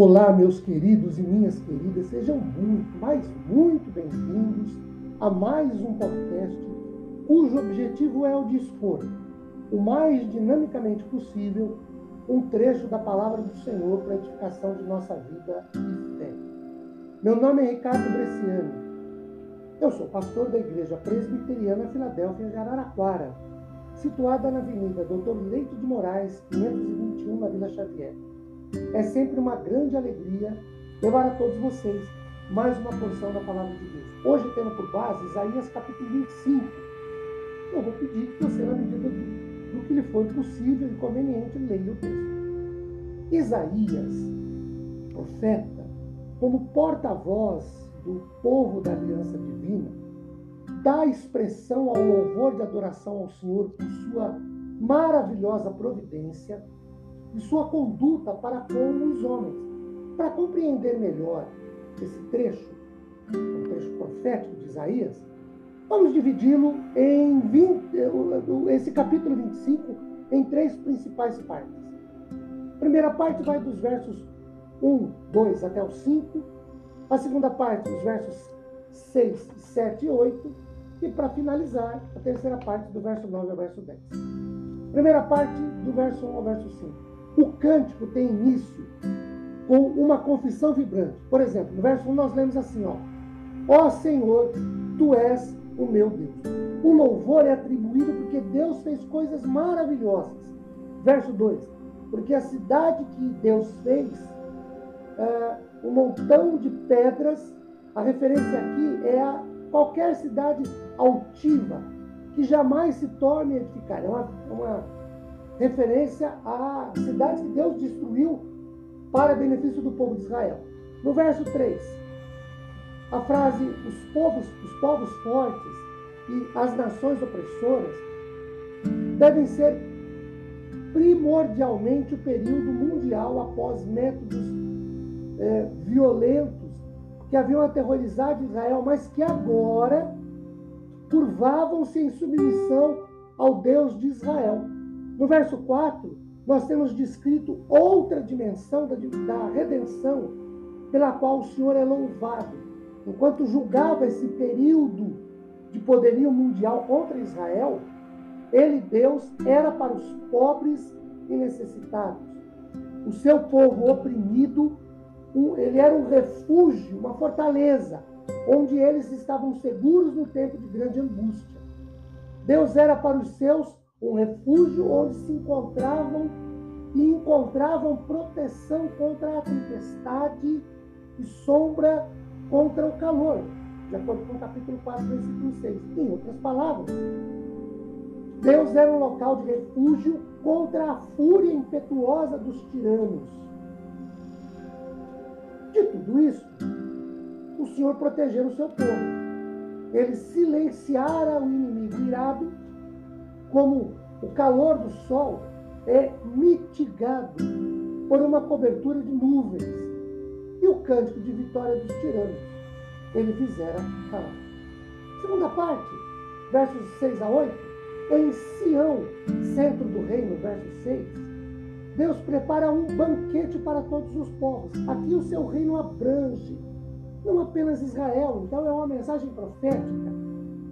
Olá, meus queridos e minhas queridas, sejam muito, mas muito bem-vindos a mais um podcast cujo objetivo é o de expor o mais dinamicamente possível um trecho da palavra do Senhor para a edificação de nossa vida e fé. Meu nome é Ricardo Bresciani. Eu sou pastor da Igreja Presbiteriana Filadélfia de Araraquara, situada na Avenida Doutor Leite de Moraes, 521, na Vila Xavier. É sempre uma grande alegria levar a todos vocês mais uma porção da palavra de Deus. Hoje tendo por base Isaías capítulo 25. Eu vou pedir que você, na medida do, do que lhe for possível e conveniente, leia o texto. Isaías, profeta, como porta-voz do povo da aliança divina, dá expressão ao louvor de adoração ao Senhor por sua maravilhosa providência e sua conduta para com os homens. Para compreender melhor esse trecho, um trecho profético de Isaías, vamos dividi-lo em 20, esse capítulo 25 em três principais partes. A primeira parte vai dos versos 1, 2 até o 5. A segunda parte, dos versos 6, 7 e 8. E para finalizar, a terceira parte, do verso 9 ao verso 10. Primeira parte, do verso 1 ao verso 5. O cântico tem início com uma confissão vibrante. Por exemplo, no verso 1 nós lemos assim, ó: Ó Senhor, tu és o meu Deus. O louvor é atribuído porque Deus fez coisas maravilhosas. Verso 2: Porque a cidade que Deus fez, é, um montão de pedras, a referência aqui é a qualquer cidade altiva, que jamais se torne edificada. É uma, uma referência à cidade que Deus destruiu para benefício do povo de Israel. No verso 3, a frase os povos, os povos fortes e as nações opressoras devem ser primordialmente o período mundial após métodos é, violentos que haviam aterrorizado Israel, mas que agora curvavam-se em submissão ao Deus de Israel. No verso 4, nós temos descrito outra dimensão da, da redenção pela qual o Senhor é louvado. Enquanto julgava esse período de poderio mundial contra Israel, ele, Deus, era para os pobres e necessitados. O seu povo oprimido, ele era um refúgio, uma fortaleza, onde eles estavam seguros no tempo de grande angústia. Deus era para os seus um refúgio onde se encontravam e encontravam proteção contra a tempestade e sombra contra o calor, de acordo com o capítulo 4, versículo 6. Em outras palavras, Deus era um local de refúgio contra a fúria impetuosa dos tiranos. De tudo isso, o Senhor protegeu o seu povo. Ele silenciara o inimigo irado como o calor do sol é mitigado por uma cobertura de nuvens. E o cântico de vitória dos tiranos, ele fizera calar. Segunda parte, versos 6 a 8, em Sião, centro do reino, verso 6, Deus prepara um banquete para todos os povos. Aqui o seu reino abrange não apenas Israel, então é uma mensagem profética,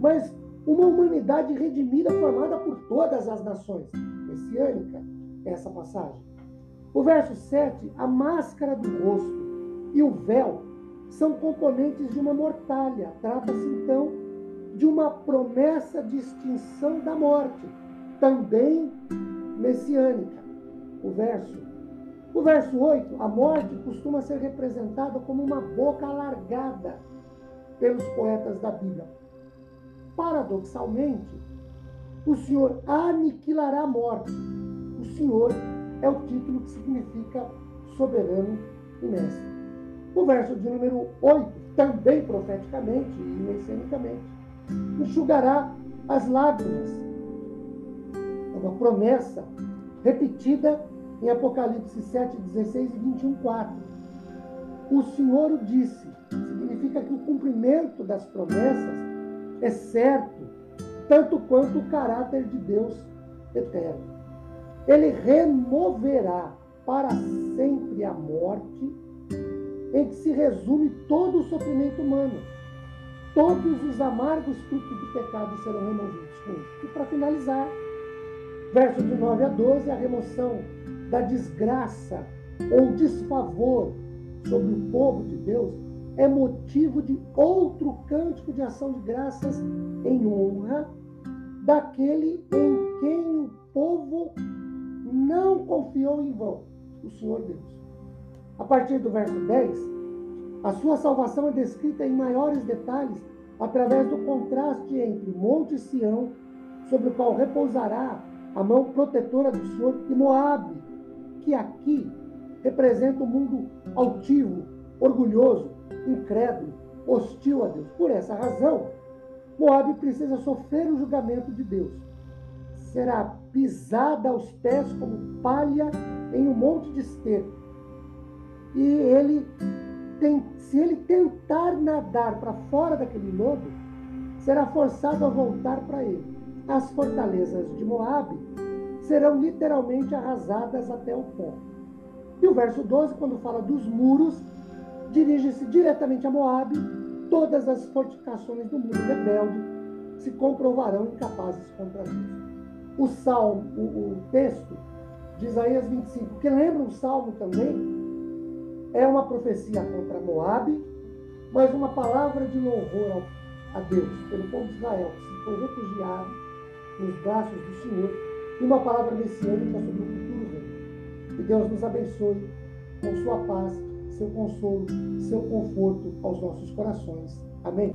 mas uma humanidade redimida formada por todas as nações. Messiânica essa passagem. O verso 7, a máscara do rosto e o véu são componentes de uma mortalha. Trata-se então de uma promessa de extinção da morte, também messiânica. O verso o verso 8, a morte costuma ser representada como uma boca alargada pelos poetas da Bíblia. Paradoxalmente, o Senhor aniquilará a morte. O Senhor é o título que significa soberano e mestre. O verso de número 8, também profeticamente e messianicamente, enxugará as lágrimas. É uma promessa repetida em Apocalipse 7, 16 e 21, 4. O Senhor disse, significa que o cumprimento das promessas é certo, tanto quanto o caráter de Deus eterno. Ele removerá para sempre a morte em que se resume todo o sofrimento humano. Todos os amargos frutos do pecado serão removidos com isso. E para finalizar, versos de 9 a 12, a remoção da desgraça ou desfavor sobre o povo de Deus é motivo de outro cântico de ação de graças em honra daquele em quem o povo não confiou em vão, o Senhor Deus. A partir do verso 10, a sua salvação é descrita em maiores detalhes através do contraste entre Monte Sião, sobre o qual repousará a mão protetora do Senhor, e Moabe, que aqui representa o um mundo altivo, orgulhoso, incrédulo, hostil a Deus. Por essa razão, Moabe precisa sofrer o julgamento de Deus. Será pisada aos pés como palha em um monte de esterco. E ele tem, se ele tentar nadar para fora daquele lodo, será forçado a voltar para ele. As fortalezas de Moabe serão literalmente arrasadas até o pó. E o verso 12, quando fala dos muros, dirige-se diretamente a Moabe. Todas as fortificações do mundo rebelde se comprovarão incapazes contra Deus. O salmo, o, o texto de Isaías 25, que lembra um salmo também, é uma profecia contra Moabe, mas uma palavra de louvor a Deus pelo povo de Israel, que se foi refugiado nos braços do Senhor, e uma palavra messiânica sobre o futuro reino. Que Deus nos abençoe com sua paz, seu consolo, seu conforto aos nossos corações. Amém.